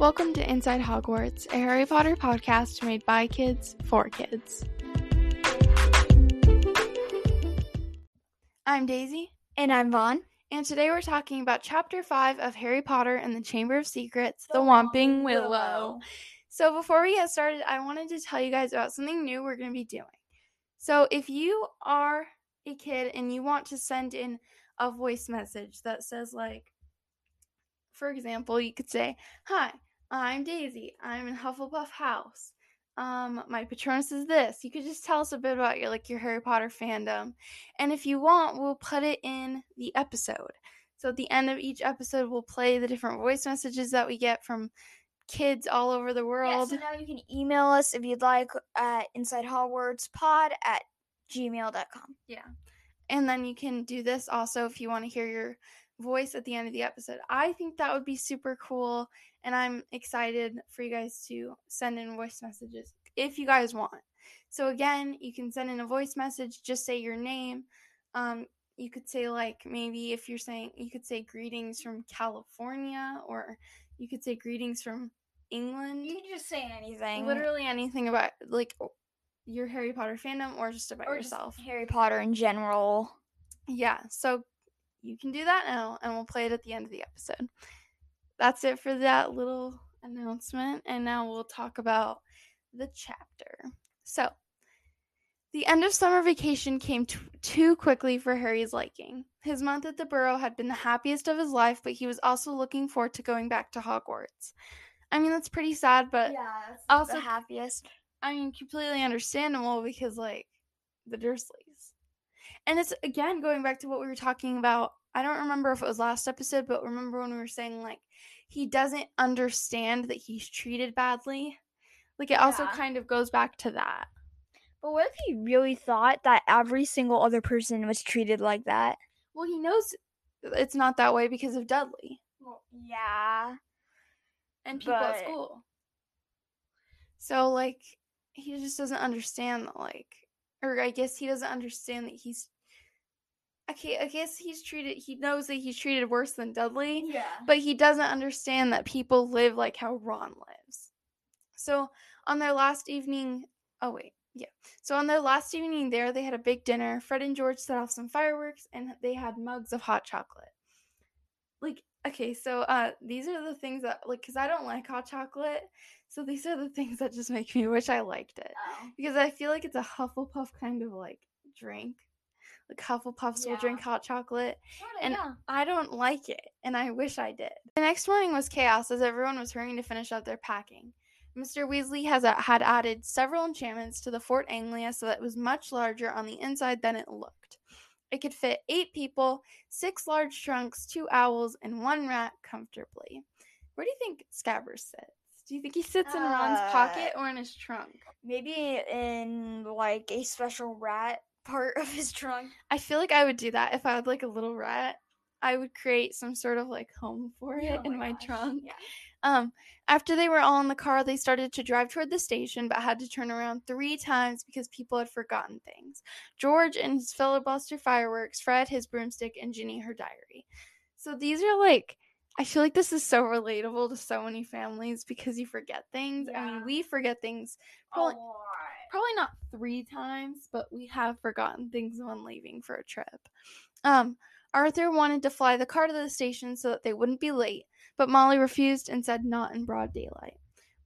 Welcome to Inside Hogwarts, a Harry Potter podcast made by kids for kids. I'm Daisy. And I'm Vaughn. And today we're talking about Chapter 5 of Harry Potter and the Chamber of Secrets, The, the Whomping Willow. Willow. So, before we get started, I wanted to tell you guys about something new we're going to be doing. So, if you are a kid and you want to send in a voice message that says, like, for example, you could say, Hi, I'm Daisy. I'm in Hufflepuff House. Um, my Patronus is this. You could just tell us a bit about your like your Harry Potter fandom. And if you want, we'll put it in the episode. So at the end of each episode, we'll play the different voice messages that we get from kids all over the world. Yeah, so now you can email us if you'd like at inside pod at gmail.com. Yeah. And then you can do this also if you want to hear your voice at the end of the episode. I think that would be super cool, and I'm excited for you guys to send in voice messages if you guys want. So again, you can send in a voice message. Just say your name. Um, you could say like maybe if you're saying you could say greetings from California, or you could say greetings from England. You can just say anything. Literally anything about like your Harry Potter fandom or just about or yourself. Just Harry Potter in general. Yeah. So you can do that now and we'll play it at the end of the episode. That's it for that little announcement. And now we'll talk about the chapter. So, the end of summer vacation came t- too quickly for Harry's liking. His month at the Burrow had been the happiest of his life, but he was also looking forward to going back to Hogwarts. I mean, that's pretty sad, but yeah, also the happiest. I mean, completely understandable because like the Dursleys. And it's again going back to what we were talking about. I don't remember if it was last episode, but remember when we were saying like he doesn't understand that he's treated badly? Like it yeah. also kind of goes back to that. But what if he really thought that every single other person was treated like that? Well, he knows it's not that way because of Dudley. Well, yeah. And people but... at school. So like he just doesn't understand that like or I guess he doesn't understand that he's okay, I guess he's treated he knows that he's treated worse than Dudley. Yeah. But he doesn't understand that people live like how Ron lives. So on their last evening oh wait, yeah. So on their last evening there they had a big dinner. Fred and George set off some fireworks and they had mugs of hot chocolate. Like okay, so uh these are the things that like cuz I don't like hot chocolate. So these are the things that just make me wish I liked it. Oh. Because I feel like it's a Hufflepuff kind of like drink like Hufflepuffs yeah. will drink hot chocolate. and yeah. I don't like it, and I wish I did. The next morning was chaos as everyone was hurrying to finish up their packing. Mr. Weasley has a, had added several enchantments to the Ford Anglia so that it was much larger on the inside than it looked. It could fit eight people, six large trunks, two owls, and one rat comfortably. Where do you think Scabbers sits? Do you think he sits in Ron's uh, pocket or in his trunk? Maybe in like a special rat part of his trunk. I feel like I would do that if I had like a little rat. I would create some sort of like home for it oh in my, my trunk. Yeah. Um, after they were all in the car, they started to drive toward the station, but had to turn around three times because people had forgotten things. George and his filibuster fireworks, Fred his broomstick, and Ginny her diary. So these are like I feel like this is so relatable to so many families because you forget things. Yeah. I mean, we forget things probably probably not three times, but we have forgotten things when leaving for a trip. Um, Arthur wanted to fly the car to the station so that they wouldn't be late, but Molly refused and said not in broad daylight.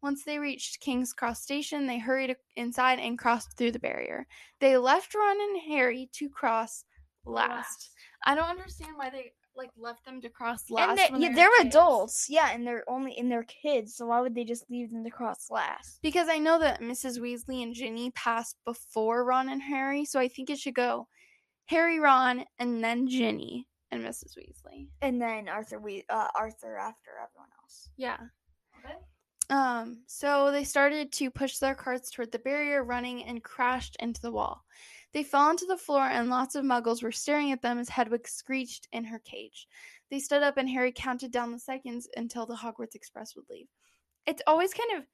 Once they reached King's Cross Station, they hurried inside and crossed through the barrier. They left Ron and Harry to cross last. last. I don't understand why they like left them to cross last. And they, yeah, they're kids. adults, yeah, and they're only in their kids. So why would they just leave them to cross last? Because I know that Mrs. Weasley and Ginny passed before Ron and Harry, so I think it should go Harry, Ron, and then Ginny and Mrs. Weasley, and then Arthur. We uh, Arthur after everyone else. Yeah. Okay. Um. So they started to push their carts toward the barrier, running and crashed into the wall. They fell onto the floor, and lots of muggles were staring at them as Hedwig screeched in her cage. They stood up, and Harry counted down the seconds until the Hogwarts Express would leave. It's always kind of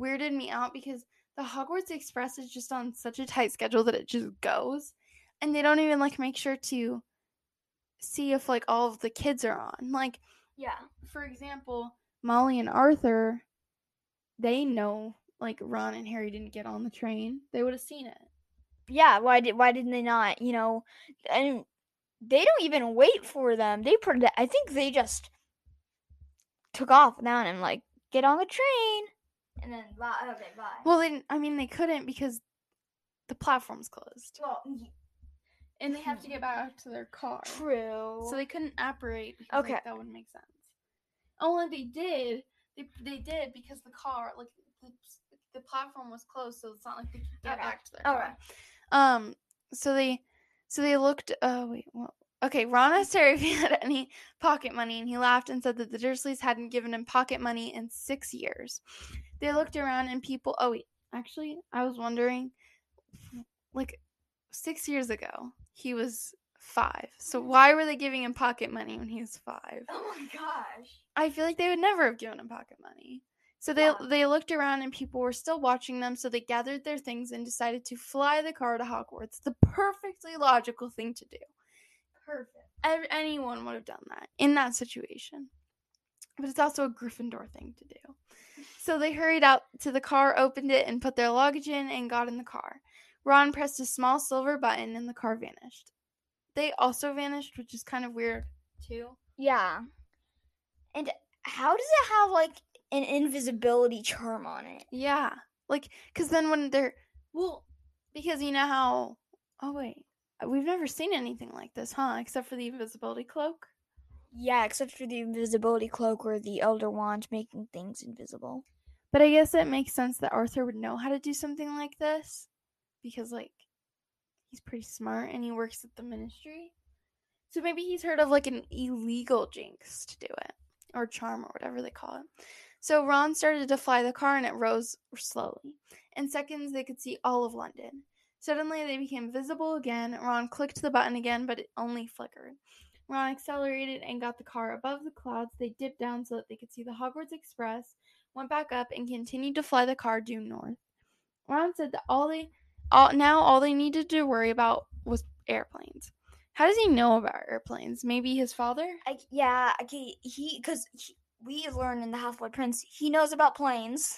weirded me out because the Hogwarts Express is just on such a tight schedule that it just goes, and they don't even like make sure to see if like all of the kids are on. Like, yeah, for example, Molly and Arthur they know like Ron and Harry didn't get on the train, they would have seen it. Yeah, why did why didn't they not? You know, and they don't even wait for them. They put I think they just took off without him. Like, get on the train, and then bye. Okay, bye. Well, they, I mean, they couldn't because the platform's closed, Well, and they have to get back to their car, true. so they couldn't operate. Because, Okay. like, that wouldn't make sense. Only they did. They they did because the car, like the the platform was closed, so it's not like they could get Okay. back to their All car. right. Um. So they, so they looked. Oh wait. Well, okay. Ron asked Harry if he had any pocket money, and he laughed and said that the Dursleys hadn't given him pocket money in six years. They looked around, and people. Oh wait. Actually, I was wondering, like, six years ago, he was five. So why were they giving him pocket money when he was five? oh my gosh. I feel like they would never have given him pocket money. So they Yeah. they looked around and people were still watching them, so they gathered their things and decided to fly the car to Hogwarts. The perfectly logical thing to do. Perfect. Anyone would have done that in that situation. But it's also a Gryffindor thing to do. So they hurried out to the car, opened it, and put their luggage in and got in the car. Ron pressed a small silver button and the car vanished. They also vanished, which is kind of weird too. Yeah. And how does it have like an invisibility charm on it? Yeah. Like, because then when they're, well, because you know how, oh, wait, we've never seen anything like this, huh? Except for the invisibility cloak. Yeah, except for the invisibility cloak or the elder wand making things invisible. But I guess it makes sense that Arthur would know how to do something like this because, like, he's pretty smart and he works at the ministry. So maybe he's heard of like an illegal jinx to do it or charm or whatever they call it. So Ron started to fly the car and it rose slowly. In seconds, they could see all of London. Suddenly, they became visible again. Ron clicked the button again, but it only flickered. Ron accelerated and got the car above the clouds. They dipped down so that they could see the Hogwarts Express, went back up, and continued to fly the car due north. Ron said that all they all, now all they needed to worry about was airplanes. How does he know about airplanes? Maybe his father? I, yeah, okay, he because we learned in the Half Blood Prince he knows about planes,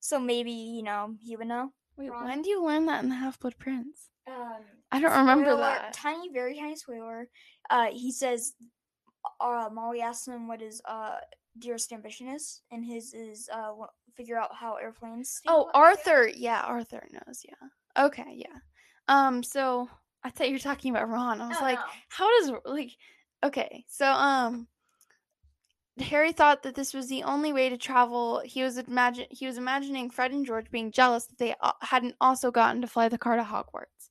so maybe you know he would know. Wait, Ron. when do you learn that in the Half Blood Prince? Um, I don't remember spoiler- that. Tiny, very tiny spoiler. Uh, he says, uh, Molly asks him what his uh dearest ambition is, and his is uh figure out how airplanes. Oh. Arthur. Yeah, Arthur knows. Yeah. Okay. Yeah. Um. So I thought you were talking about Ron. I was Oh, like, no. how does like? Okay. So um. Harry thought that this was the only way to travel. He was imagine he was imagining Fred and George being jealous that they hadn't also gotten to fly the car to Hogwarts.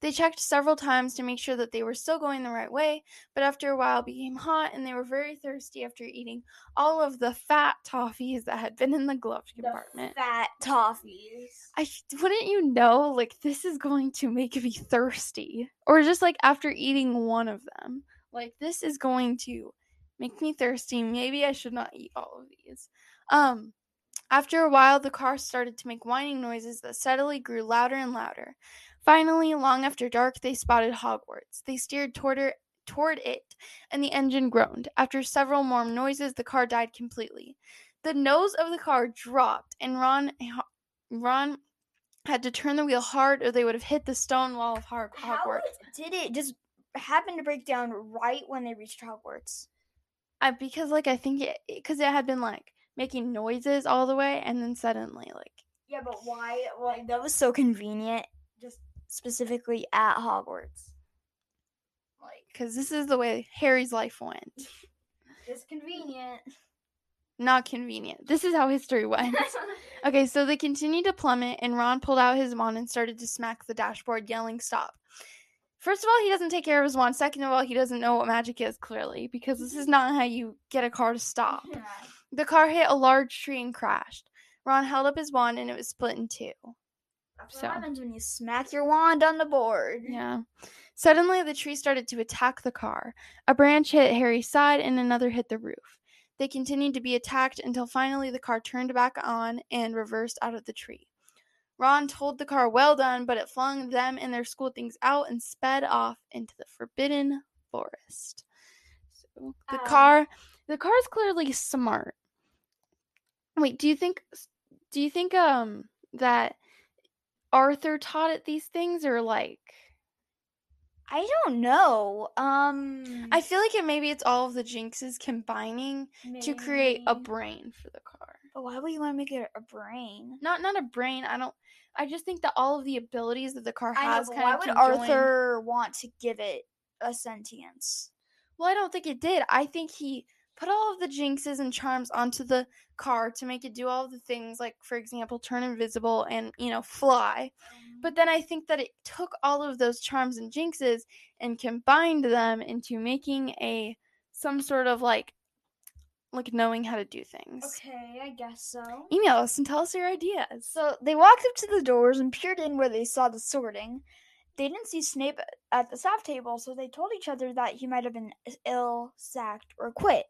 They checked several times to make sure that they were still going the right way, but after a while it became hot and they were very thirsty after eating all of the fat toffees that had been in the glove The compartment. fat toffees. I wouldn't you know like this is going to make me thirsty or just like after eating one of them like this is going to make me thirsty. Maybe I should not eat all of these. Um after a while the car started to make whining noises that steadily grew louder and louder. Finally long after dark they spotted Hogwarts. They steered toward it toward it and the engine groaned. After several more noises the car died completely. The nose of the car dropped and Ron Ron had to turn the wheel hard or they would have hit the stone wall of Har- How Hogwarts. did it just happen to break down right when they reached Hogwarts? I, because like I think it because it had been like making noises all the way and then suddenly like Yeah, but why? Like that was so convenient, just specifically at Hogwarts. Like because this is the way Harry's life went. It's convenient. Not convenient. This is how history went. okay, so they continued to plummet and Ron pulled out his wand and started to smack the dashboard, yelling, "Stop!" First of all, he doesn't take care of his wand. Second of all, he doesn't know what magic is clearly because this is mm-hmm. not how you get a car to stop. Yeah. The car hit a large tree and crashed. Ron held up his wand and it was split in two. That's So- what happens when you smack your wand on the board. Yeah. Suddenly, the tree started to attack the car. A branch hit Harry's side and another hit the roof. They continued to be attacked until finally the car turned back on and reversed out of the tree. Ron told the car, Well done, but it flung them and their school things out and sped off into the forbidden forest. So the Um, car the car is clearly smart. Wait, do you think Do you think um that Arthur taught it these things or like I don't know. Um, I feel like it maybe it's all of the jinxes combining to create a brain for the car. But why would you want to make it a brain? Not not a brain. I don't. I just think that all of the abilities that the car I know, has kind why of would Arthur want to give it a sentience? Well, I don't think it did. I think he put all of the jinxes and charms onto the car to make it do all of the things, like for example, turn invisible and you know fly. But then I think that it took all of those charms and jinxes and combined them into making a some sort of like like knowing how to do things. okay, I guess so. Email us and tell us your ideas. So they walked up to the doors and peered in where they saw the sorting. They didn't see Snape at the staff table, so they told each other that he might have been ill, sacked, or quit.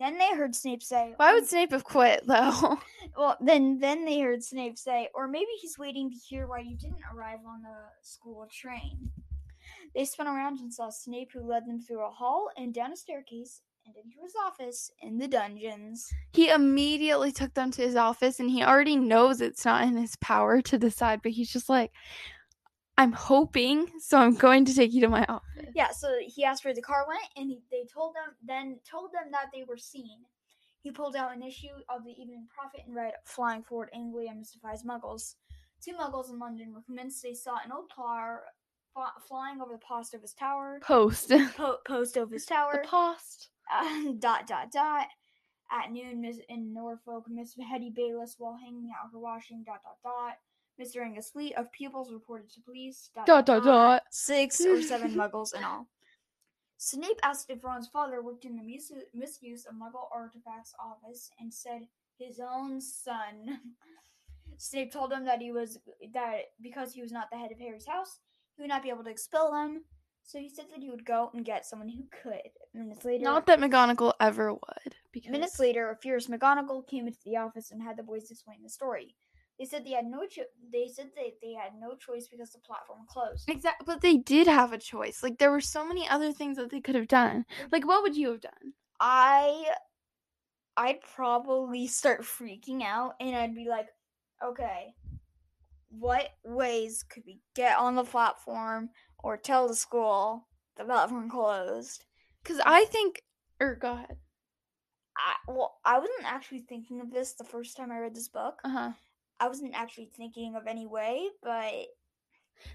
Then they heard Snape say, Why would oh, Snape have quit though? Well, then then they heard Snape say, or maybe he's waiting to hear why you didn't arrive on the school train. They spun around and saw Snape, who led them through a hall and down a staircase and into his office in the dungeons. he immediately took them to his office and he already knows it's not in his power to decide, but he's just like, I'm hoping, so I'm going to take you to my office. Yeah, so he asked where the car went, and he, they told them then told them that they were seen. He pulled out an issue of the Evening Prophet and read, "Flying Ford Anglia and mystifies Muggles." Two Muggles in London were convinced they saw an old car flying over the post of his tower. Post. Po- post of his the tower. post. Uh, dot dot dot. At noon, Miss in Norfolk, Miss Hetty Bayless, while hanging out her washing. Dot dot dot. Mr. a fleet of pupils reported to police. Dot Dot, dot, dot. Six or seven Muggles in all. Snape asked if Ron's father worked in the mis- misuse of Muggle artifacts office and said his own son. Snape told him that he was that because he was not the head of Harry's house, he would not be able to expel them. So he said that he would go and get someone who could. Minutes later, Not that McGonagall ever would. Because minutes later, a fierce McGonagall came into the office and had the boys explain the story. They said they had no cho- they said that they had no choice because the platform closed. Exactly, but they did have a choice. Like there were so many other things that they could have done. Like what would you have done? I I'd probably start freaking out and I'd be like, okay, what ways could we get on the platform or tell the school the platform closed? Because I think, or go ahead. I well, I wasn't actually thinking of this the first time I read this book. Uh huh. I wasn't actually thinking of any way, but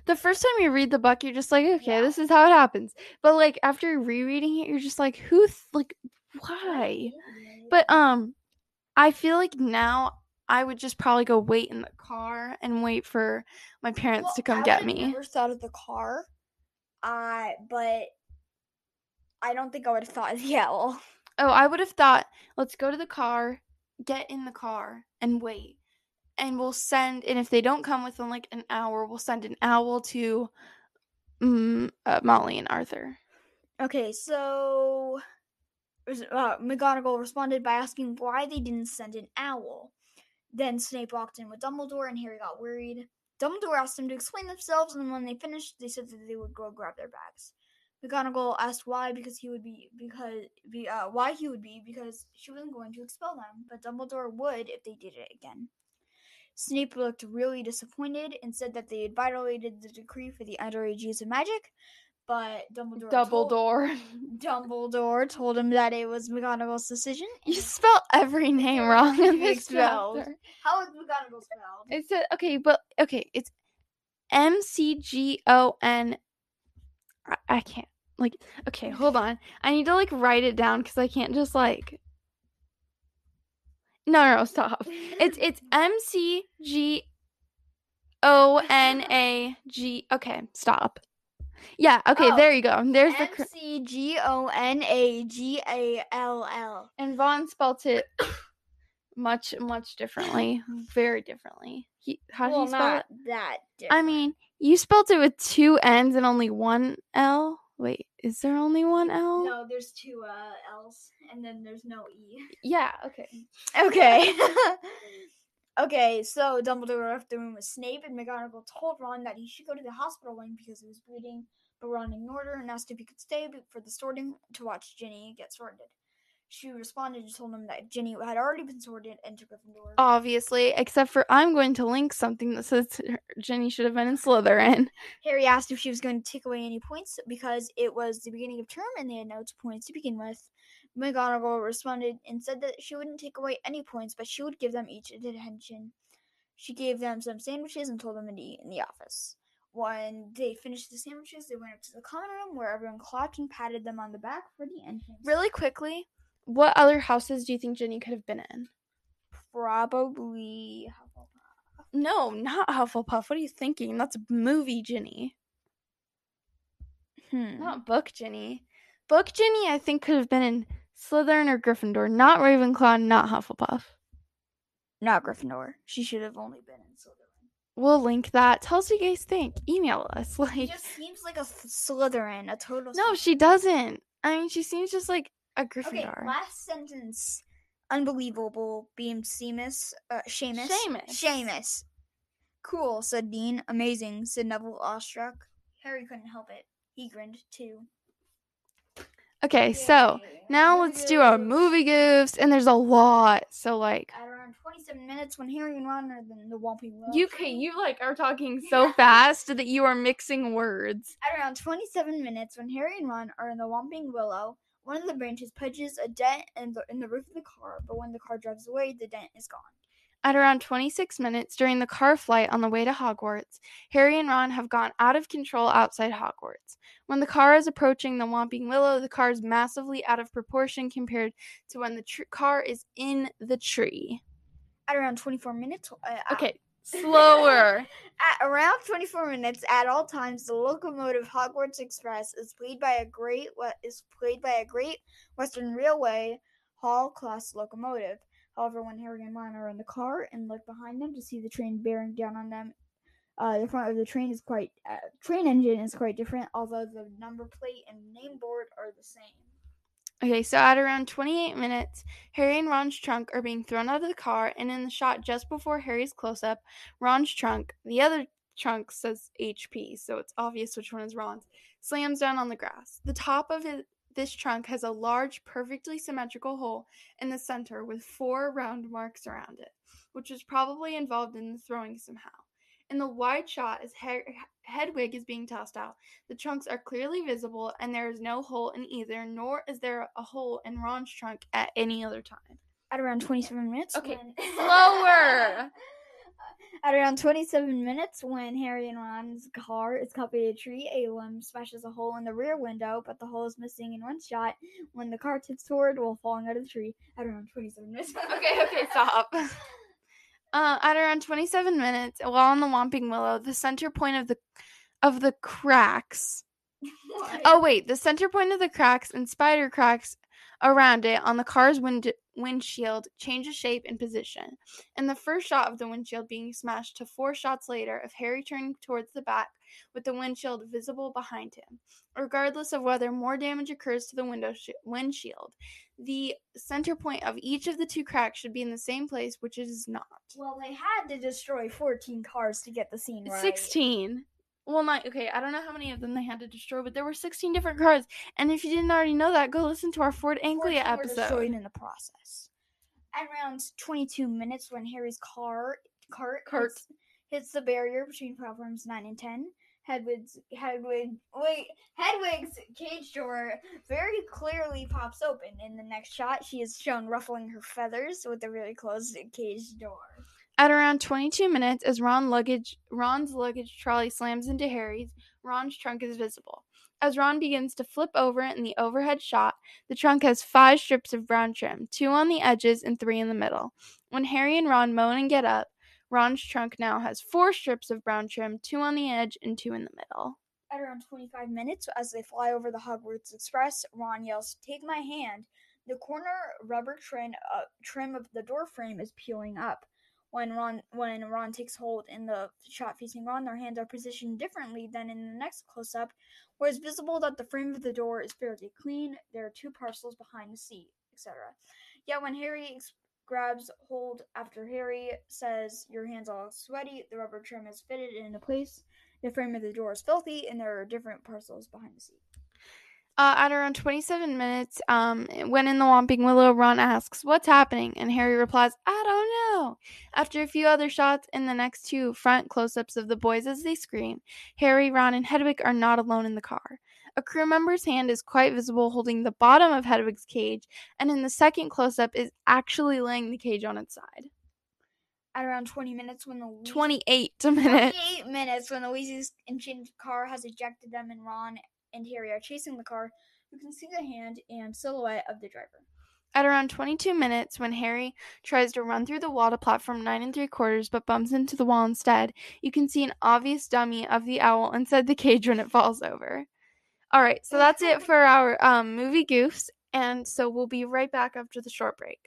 The first time you read the book, you're just like, okay, Yeah. this is how it happens. But like after rereading it, you're just like, who, th- like, why? But um, I feel like now I would just probably go wait in the car and wait for my parents to come I get me. Never thought of the car, uh, but I don't think I would have thought of the owl. Oh, I would have thought, let's go to the car, get in the car, and wait. And we'll send, and if they don't come within like an hour, we'll send an owl to mm, uh, Molly and Arthur. Okay, so uh, McGonagall responded by asking why they didn't send an owl. Then Snape walked in with Dumbledore, and Harry got worried. Dumbledore asked them to explain themselves, and when they finished, they said that they would go grab their bags. McGonagall asked why because he would be because be uh, why he would be because she wasn't going to expel them, but Dumbledore would if they did it again. Snape looked really disappointed and said that they had violated the decree for the underage use of magic, but Dumbledore told- Dumbledore. Dumbledore told him that it was McGonagall's decision. You spell every name wrong in this chapter. How is McGonagall spelled? It's a, okay, but okay, it's M C G O N. I- I can't like. Okay, hold on. I need to like write it down because I can't just like. No, no, no, stop. It's it's M C G O N A G. Okay, stop. Yeah. Okay, Oh, there you go. There's the. M C G O N A G A L L. And Vaughn spelt it much, much differently. Very differently. He, how did Well, he spell not it? that. I mean, you spelled it with two N's and only one L. Wait, is there only one L? no, there's two uh, L's, and then there's no E. Yeah, okay. Okay. okay, so Dumbledore left the room with Snape, and McGonagall told Ron that he should go to the hospital wing because he was bleeding, but Ron ignored her and asked if he could stay for the sorting to watch Ginny get sorted. she responded and told him that Ginny had already been sorted into Gryffindor. Obviously, except for I'm going to link something that says Ginny should have been in Slytherin. Harry asked if she was going to take away any points because it was the beginning of term and they had no points to begin with. McGonagall responded and said that she wouldn't take away any points, but she would give them each a detention. She gave them some sandwiches and told them to eat in the office. When they finished the sandwiches, they went up to the common room where everyone clapped and patted them on the back for the entrance. Really quickly, what other houses do you think Ginny could have been in? Probably. Hufflepuff. No, not Hufflepuff. What are you thinking? That's a movie Ginny, Hmm. not book Ginny. Book Ginny, I think, could have been in Slytherin or Gryffindor, not Ravenclaw, not Hufflepuff. Not Gryffindor. She should have only been in Slytherin. We'll link that. Tell us what you guys think. Email us. She Like, just seems like a th- Slytherin, a total. no, Slytherin. she doesn't. I mean, she seems just like a Gryffindor. Okay, last sentence. Unbelievable. Beamed Seamus. Uh, Seamus. Seamus. Seamus. Cool, said Dean. Amazing, said Neville, awestruck. Harry couldn't help it. He grinned too. Okay, so now let's do our movie goofs, and there's a lot. So like, At around 27 minutes, when Harry and Ron are in the Whomping Willow. you okay, you like are talking so fast that you are mixing words. At around 27 minutes, when Harry and Ron are in the Whomping Willow, one of the branches punches a dent in the, in the roof of the car, but when the car drives away, the dent is gone. At around 26 minutes during the car flight on the way to Hogwarts, Harry and Ron have gone out of control outside Hogwarts. When the car is approaching the Whomping Willow, the car is massively out of proportion compared to when the tr- car is in the tree. At around 24 minutes, uh, Okay, slower. At around 24 minutes, at all times, the locomotive Hogwarts Express is played by a great what is played by a Great Western Railway Hall class locomotive. However, when Harry and Ron are in the car and look behind them to see the train bearing down on them, uh, the front of the train is quite uh, train engine is quite different, although the number plate and name board are the same. Okay, so at around 28 minutes, Harry and Ron's trunk are being thrown out of the car, and in the shot just before Harry's close up, Ron's trunk, the other trunk says HP, so it's obvious which one is Ron's, slams down on the grass. The top of his, this trunk has a large, perfectly symmetrical hole in the center with four round marks around it, which was probably involved in the throwing somehow. In the wide shot, as Hedwig is being tossed out, the trunks are clearly visible, and there is no hole in either, nor is there a hole in Ron's trunk at any other time. At around 27 minutes. Okay, when- slower. At around 27 minutes, when Harry and Ron's car is caught by a tree, a limb smashes a hole in the rear window, but the hole is missing in one shot when the car tips toward while falling out of the tree. At around 27 minutes. okay, okay, stop. Uh, at around 27 minutes, while on the Whomping Willow, the center point of the of the cracks. Oh wait, the center point of the cracks and spider cracks around it on the car's wind- windshield changes shape and position. And the first shot of the windshield being smashed to four shots later of Harry turning towards the back with the windshield visible behind him. Regardless of whether more damage occurs to the window sh- windshield, the center point of each of the two cracks should be in the same place, which it is not. Well, they had to destroy 14 cars to get the scene right. 16. Well, not okay. I don't know how many of them they had to destroy, but there were 16 different cars. And if you didn't already know that, go listen to our Ford 14 Anglia episode. destroyed in the process. At around 22 minutes, when Harry's car cart Cart. Hits, hits the barrier between platforms 9 and 10, Hedwig's Hedwig wait Hedwig's cage door very clearly pops open. In the next shot, she is shown ruffling her feathers with the really closed cage door. At around 22 minutes, as Ron luggage, Ron's luggage trolley slams into Harry's, Ron's trunk is visible. As Ron begins to flip over in the overhead shot, the trunk has five strips of brown trim, two on the edges and three in the middle. When Harry and Ron moan and get up, Ron's trunk now has four strips of brown trim, two on the edge and two in the middle. At around 25 minutes, as they fly over the Hogwarts Express, Ron yells, Take my hand. The corner rubber trim, uh, trim of the door frame is peeling up. When Ron, when Ron takes hold in the shot facing Ron, their hands are positioned differently than in the next close up, where it's visible that the frame of the door is fairly clean. There are two parcels behind the seat, etc. Yet when Harry ex- grabs hold after Harry says, Your hands all sweaty, the rubber trim is fitted into place. The frame of the door is filthy, and there are different parcels behind the seat. Uh, at around 27 minutes, um, when in the Whomping Willow, Ron asks, What's happening? And Harry replies, I don't know. After a few other shots in the next two front close ups of the boys as they scream, Harry, Ron, and Hedwig are not alone in the car. A crew member's hand is quite visible holding the bottom of Hedwig's cage, and in the second close up is actually laying the cage on its side. At around 20 minutes when the Weas- 28 minutes. 28 minutes when the Weasley's enchanted car has ejected them and Ron and Harry are chasing the car, you can see the hand and silhouette of the driver. At around 22 minutes, when Harry tries to run through the wall to platform 9 and 3 quarters but bumps into the wall instead, you can see an obvious dummy of the owl inside the cage when it falls over. All right, so that's it for our um, movie goofs, and so we'll be right back after the short break.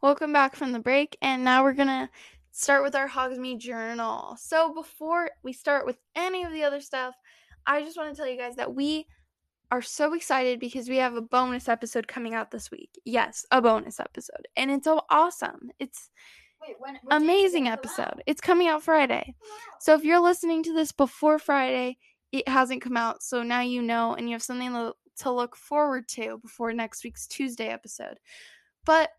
Welcome back from the break, and now we're gonna start with our Hogsmeade journal. So before we start with any of the other stuff, I just want to tell you guys that we are so excited because we have a bonus episode coming out this week. Yes, a bonus episode, and it's so awesome. It's Wait, when, amazing episode. It's coming out Friday. So if you're listening to this before Friday, it hasn't come out. So now you know and you have something to- to look forward to before next week's Tuesday episode. But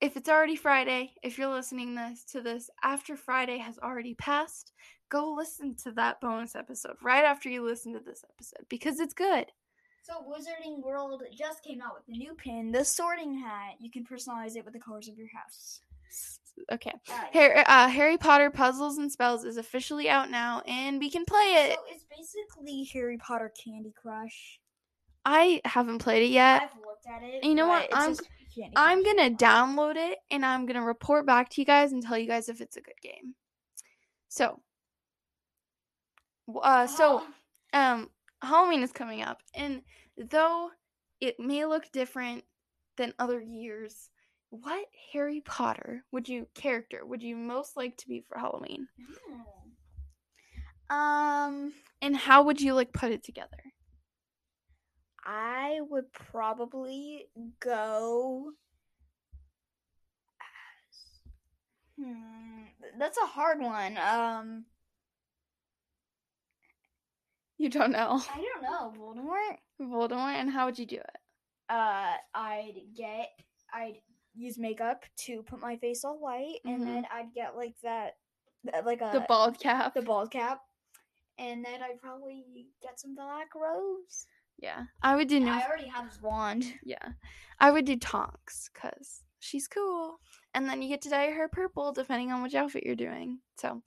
if it's already Friday, if you're listening this to this after Friday has already passed, go listen to that bonus episode right after you listen to this episode because it's good. So Wizarding World just came out with the new pin, the sorting hat. You can personalize it with the colors of your house. Okay. Uh, Harry, uh, Harry Potter Puzzles and Spells is officially out now and we can play it. So it's basically Harry Potter Candy Crush. I haven't played it yet. I've looked at it. You know what? I'm- just Candy I'm gonna download it and I'm gonna report back to you guys and tell you guys if it's a good game. So, uh, so Oh, um, Halloween is coming up, and though it may look different than other years, what Harry Potter would you character would you most like to be for Halloween. Um, and how would you like put it together? I would probably go. Hmm, that's a hard one. Um, You don't know I don't know. Voldemort. Voldemort, and how would you do it? Uh, I'd get. I'd use makeup to put my face all white, Mhm. and then I'd get like that, that- like a The bald cap. the bald cap, and then I'd probably get some black robes. Yeah, I would do. No- I already have his wand. Yeah. I would do Tonks because she's cool. And then you get to dye her purple depending on which outfit you're doing. So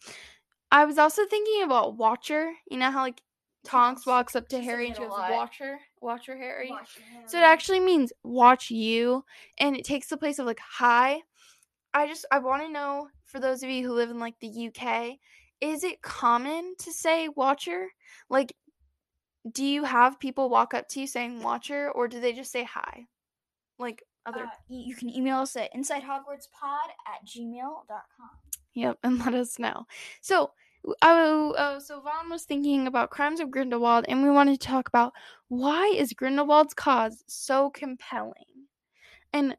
I was also thinking about Wotcher. You know how like Tonks walks up to She Harry and goes. Wotcher, Wotcher Harry. Watch your So it actually means watch you and it takes the place of like hi. I just I want to know for those of you who live in like the UK, is it common to say wotcher? Like do you have people walk up to you saying wotcher or do they just say hi? Like other Uh, you can email us at insidehogwartspod at gmail.com. Yep, and let us know. So, oh, oh, so Vaughn was thinking about Crimes of Grindelwald, and we wanted to talk about why is Grindelwald's cause so compelling, and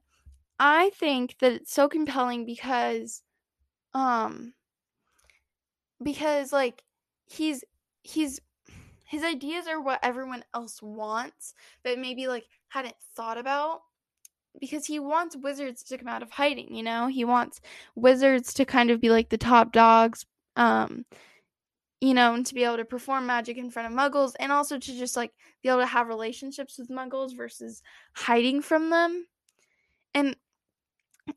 I think that it's so compelling because, um, because like he's he's his ideas are what everyone else wants, but maybe like hadn't thought about. Because he wants wizards to come out of hiding, you know? He wants wizards to kind of be like the top dogs um you know and to be able to perform magic in front of muggles and also to just like be able to have relationships with muggles versus hiding from them and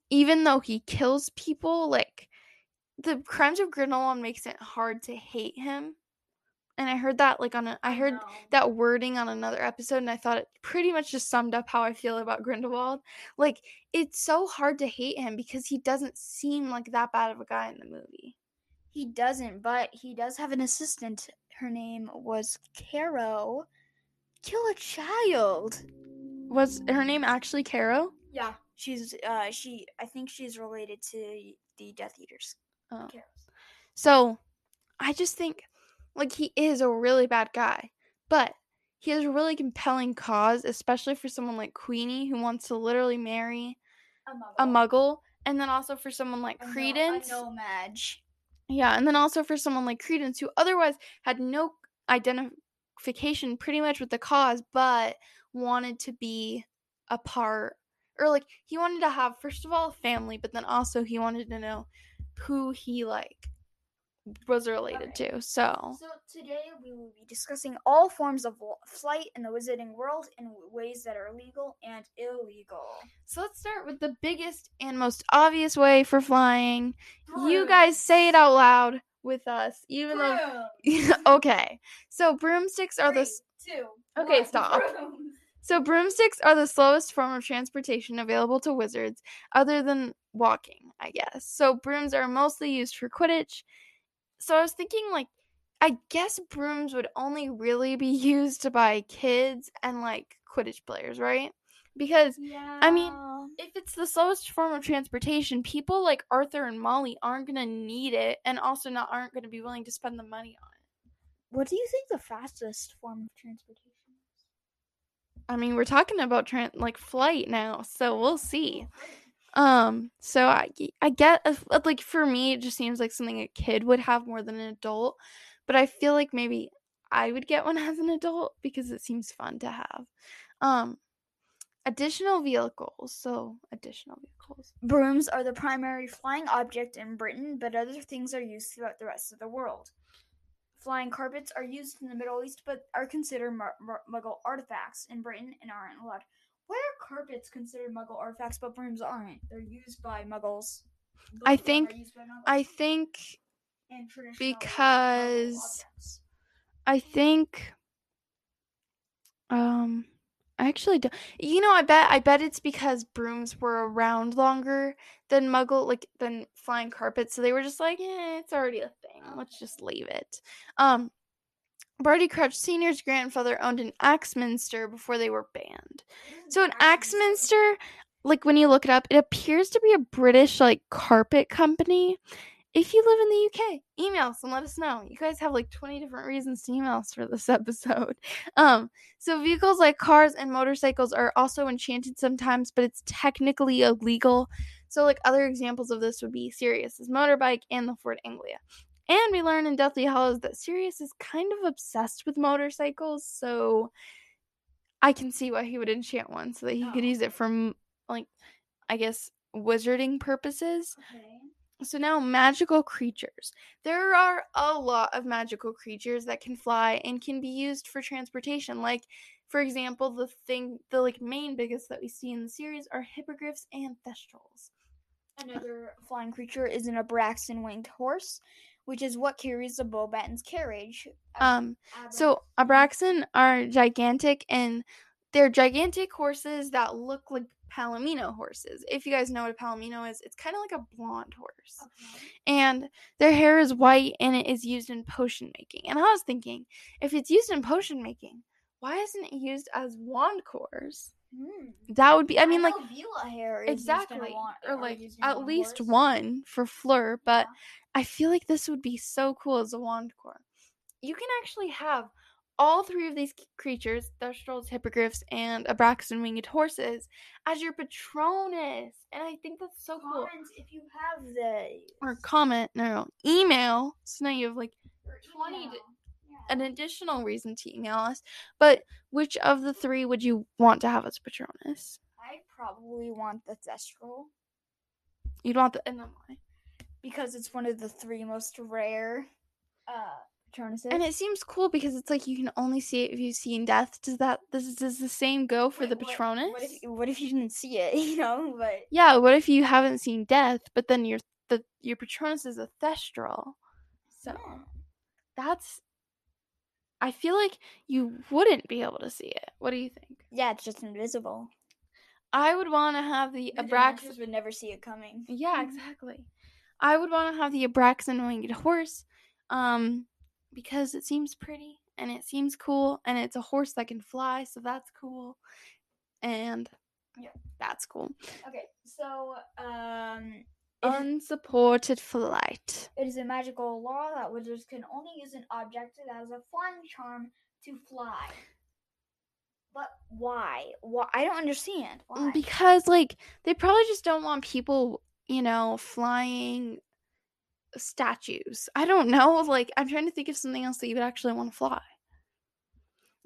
even though he kills people like the crimes of grindelwald makes it hard to hate him and i heard that like on a i heard that wording on another episode and I thought it pretty much just summed up how I feel about Grindelwald. Like it's so hard to hate him because he doesn't seem like that bad of a guy in the movie. He doesn't, but he does have an assistant. Her name was Carrow. Kill a child. Was her name actually Carrow? Yeah, she's uh she I think she's related to the Death Eaters. Oh. Carrows. So I just think like he is a really bad guy, but he has a really compelling cause, especially for someone like Queenie who wants to literally marry A muggle. a muggle, and then also for someone like A Credence. No-Maj. Yeah, and then also for someone like Credence who otherwise had no identification pretty much with the cause, but wanted to be a part or like he wanted to have first of all a family, but then also he wanted to know who he like was related Okay. to. So So today we will be discussing all forms of flight in the wizarding world in ways that are legal and illegal. so let's start with the biggest and most obvious way for flying. You guys say it out loud with us, even though okay. So broomsticks are the two. Okay, stop. So broomsticks are the slowest form of transportation available to wizards other than walking, I guess. So brooms are mostly used for quidditch. So I was thinking like I guess brooms would only really be used by kids and like quidditch players, right? Because Yeah. I mean, if it's the slowest form of transportation, people like Arthur and Molly aren't going to need it and also not aren't going to be willing to spend the money on it. what do you think the fastest form of transportation is? I mean, we're talking about tran like flight now, so we'll see. Um, so I I get uh, like for me it just seems like something a kid would have more than an adult, but I feel like maybe I would get one as an adult because it seems fun to have. Um, additional vehicles. So additional vehicles. Brooms are the primary flying object in Britain, but other things are used throughout the rest of the world. Flying carpets are used in the Middle East, but are considered mu- mu- Muggle artifacts in Britain and aren't allowed. Why are carpets considered Muggle artifacts, but brooms aren't? They're used by Muggles. Both I of them are think- Muggles I think and traditional Muggle because- I think um I actually don't you know I bet I bet it's because brooms were around longer than muggle like than flying carpets so they were just like eh, it's already a thing let's just leave it um Barty Crouch Senior's grandfather owned an Axminster before they were banned. So an Axminster, like when you look it up, it appears to be a British like carpet company. If you live in the UK, email us and let us know. You guys have like 20 different reasons to email us for this episode. Um, so vehicles like cars and motorcycles are also enchanted sometimes, but it's technically illegal. So like other examples of this would be Sirius's motorbike and the Ford Anglia. And we learn in Deathly Hallows that Sirius is kind of obsessed with motorcycles, so I can see why he would enchant one so that he could Oh. use it for like I guess wizarding purposes. Okay. So now magical creatures. There are a lot of magical creatures that can fly and can be used for transportation. Like for example, the thing the like main biggest that we see in the series are hippogriffs and thestrals. Another flying creature is an Abraxan winged horse, which is what carries the Beauxbatons carriage. Um so Abraxan are gigantic and they're gigantic horses that look like Palomino horses. If you guys know what a Palomino is, it's kind of like a blonde horse. Okay. and their hair is white and it is used in potion making. And I was thinking, if it's used in potion making, why isn't it used as wand cores? Hmm. That would be, I mean, like, Veela hair is used in a exactly, wa- or like used in a at least horse. one for Fleur, but Yeah. I feel like this would be so cool as a wand core. You can actually have all three of these creatures, Thestrals, Hippogriffs, and Abraxan winged horses, as your Patronus. And I think that's so cool. Comment if you have the Or comment, no, no, email. So now you have like 20 email. to- Yeah. An additional reason to email us. But which of the three would you want to have as Patronus? I probably want the Thestral You'd want the and then why? because it's one of the three most rare uh Patronuses. And it seems cool because it's like you can only see it if you've seen death. Does that this does the same go for Wait, the what- Patronus? What, if what if you didn't see it? You know, but yeah, what if you haven't seen death, but then your the your Patronus is a Thestral? So Hmm. that's I feel like you wouldn't be able to see it. What do you think? yeah, it's just invisible. I would want to have the The Abrax would never see it coming. Yeah, exactly. I would want to have the Abraxan winged horse, um, because it seems pretty and it seems cool, and it's a horse that can fly, so that's cool, and Yeah. that's cool. Okay, so um, Unsupported flight. it is a magical law that wizards can only use an object that has a flying charm to fly. But why? Why? I don't understand. Mm, why? Because like they probably just don't want people, you know, flying statues. I don't know. Like, I'm trying to think of something else that you would actually want to fly.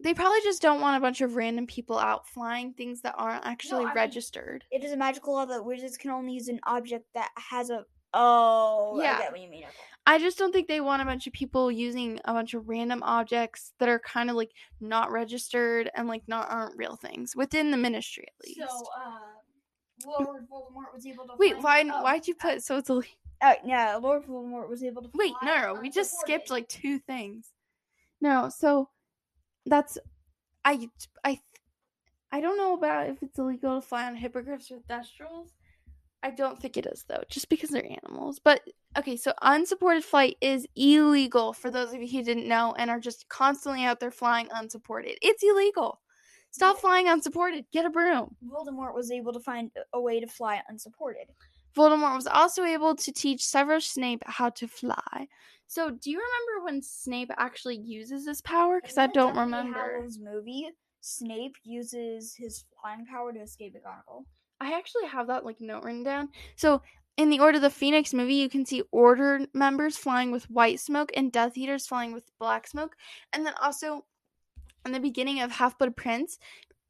They probably just don't want a bunch of random people out flying things that aren't actually mean- registered. It is a magical law that wizards can only use an object that has a. Oh, Yeah. I get what you mean. okay. I just don't think they want a bunch of people using a bunch of random objects that are kind of like not registered and like not aren't real things within the ministry at least. So, uh, Lord Voldemort was able to. Wait, fly- why oh, why'd you put so it's a Uh, yeah, Lord Voldemort was able to. Wait, no, no, we just skipped like two things. No, so that's I I I don't know about if it's illegal to fly on hippogriffs or thestrals. I don't think it is though, just because they're animals. But okay, so unsupported flight is illegal for those of you who didn't know and are just constantly out there flying unsupported. It's illegal. Stop flying unsupported. Get a broom. Voldemort was able to find a way to fly unsupported. Voldemort was also able to teach Severus Snape how to fly. So, do you remember when Snape actually uses his power? Because I don't remember. Hallows movie, Snape uses his flying power to escape the McGonagall. I actually have that like note written down. So, in the Order of the Phoenix movie, you can see Order members flying with white smoke and Death Eaters flying with black smoke. And then also, in the beginning of Half Blood Prince,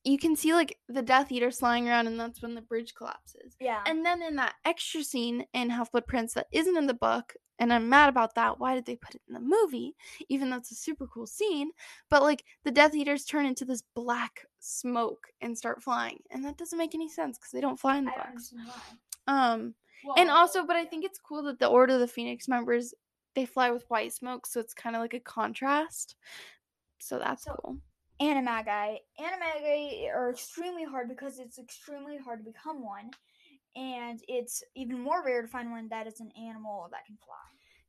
you can see like the Death Eaters flying around, and that's when the bridge collapses. Yeah. And then in that extra scene in Half Blood Prince that isn't in the book, and I'm mad about that. Why did they put it in the movie? Even though it's a super cool scene. But like the Death Eaters turn into this black smoke and start flying. And that doesn't make any sense because they don't fly in the books. Um and also but I think it's cool that the Order of the Phoenix members they fly with white smoke, so it's kind of like a contrast. So that's So- cool. Animagi. Animagi are extremely hard because it's extremely hard to become one. And it's even more rare to find one that is an animal that can fly.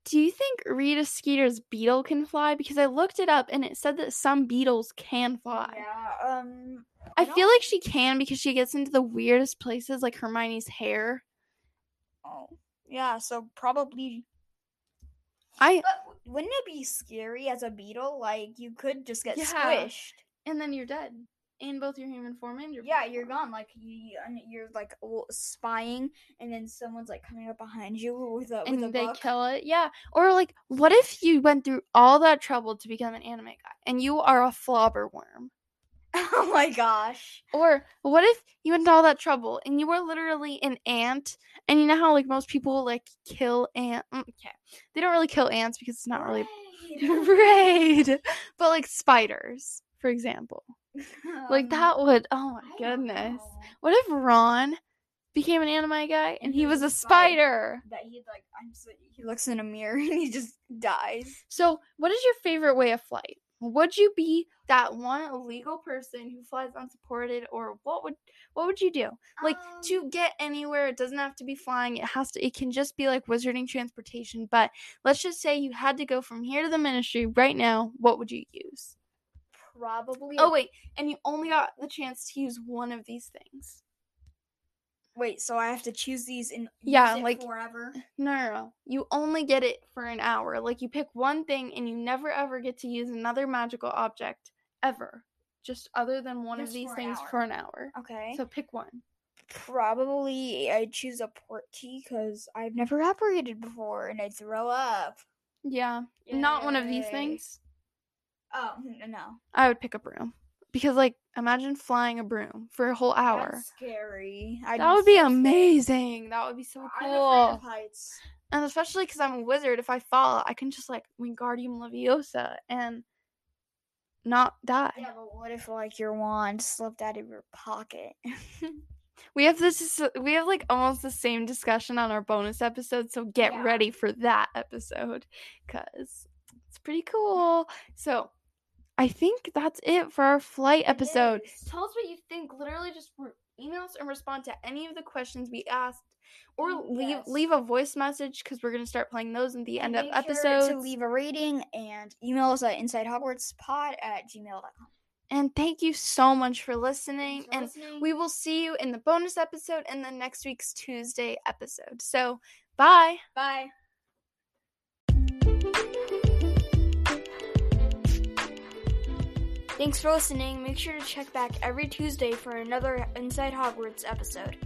Do you think Rita Skeeter's beetle can fly? Because I looked it up and it said that some beetles can fly. Yeah, um I I feel like she can because she gets into the weirdest places, like Hermione's hair. oh. Yeah, so probably I But wouldn't it be scary as a beetle? Like you could just get Yeah. squished. and then you're dead in both your human form and your Yeah, you're gone. Like you, and you're like spying, and then someone's like coming up behind you with a with a and they book. kill it. Yeah. Or like, what if you went through all that trouble to become an Animagus and you are a flobberworm? oh my gosh! Or what if you went to all that trouble and you were literally an ant? And you know how like most people like kill ant? mm, Okay, they don't really kill ants because it's not really raid, but like spiders, for example. Like Um, that would. Oh my I goodness. What if Ron became an Animagus and he he was a spider? That he like, I'm so, he looks in a mirror and he just dies. So, what is your favorite way of flight? Would you be that one illegal person who flies unsupported, or what would what would you do? Like Um, to get anywhere, it doesn't have to be flying. It has to. It can just be like wizarding transportation. But let's just say you had to go from here to the ministry right now. What would you use? Probably. Oh wait, and you only got the chance to use one of these things. Wait. So I have to choose these and Yeah, like- forever. No, no, no. You only get it for an hour. Like you pick one thing and you never ever get to use another magical object ever. Just other than one of these things hour. for an hour. Okay. So pick one. Probably I'd choose a Portkey because I've never apparated before and I'd throw up. Yeah. Not one of these things. Oh no. I would pick a broom. Because like imagine flying a broom for a whole hour. That's scary. I'd that would be so scared. amazing. That would be so cool. And especially because I'm a wizard, if I fall, I can just like Wingardium Leviosa and not die. Yeah, but what if like your wand slipped out of your pocket? We have this. We have like almost the same discussion on our bonus episode, so get Yeah. ready for that episode because it's pretty cool. So, I think that's it for our flight episode. is. Tell us what you think. Literally, just re- email us and respond to any of the questions we asked, or leave yes. leave a voice message because we're gonna start playing those in the And end of make sure episodes. to leave a rating and email us at insidehogwartspod at gmail.com. and thank you so much for listening. For and listening. we will see you in the bonus episode and the next week's Tuesday episode. So, bye. Bye. Thanks for listening. Make sure to check back every Tuesday for another Inside Hogwarts episode.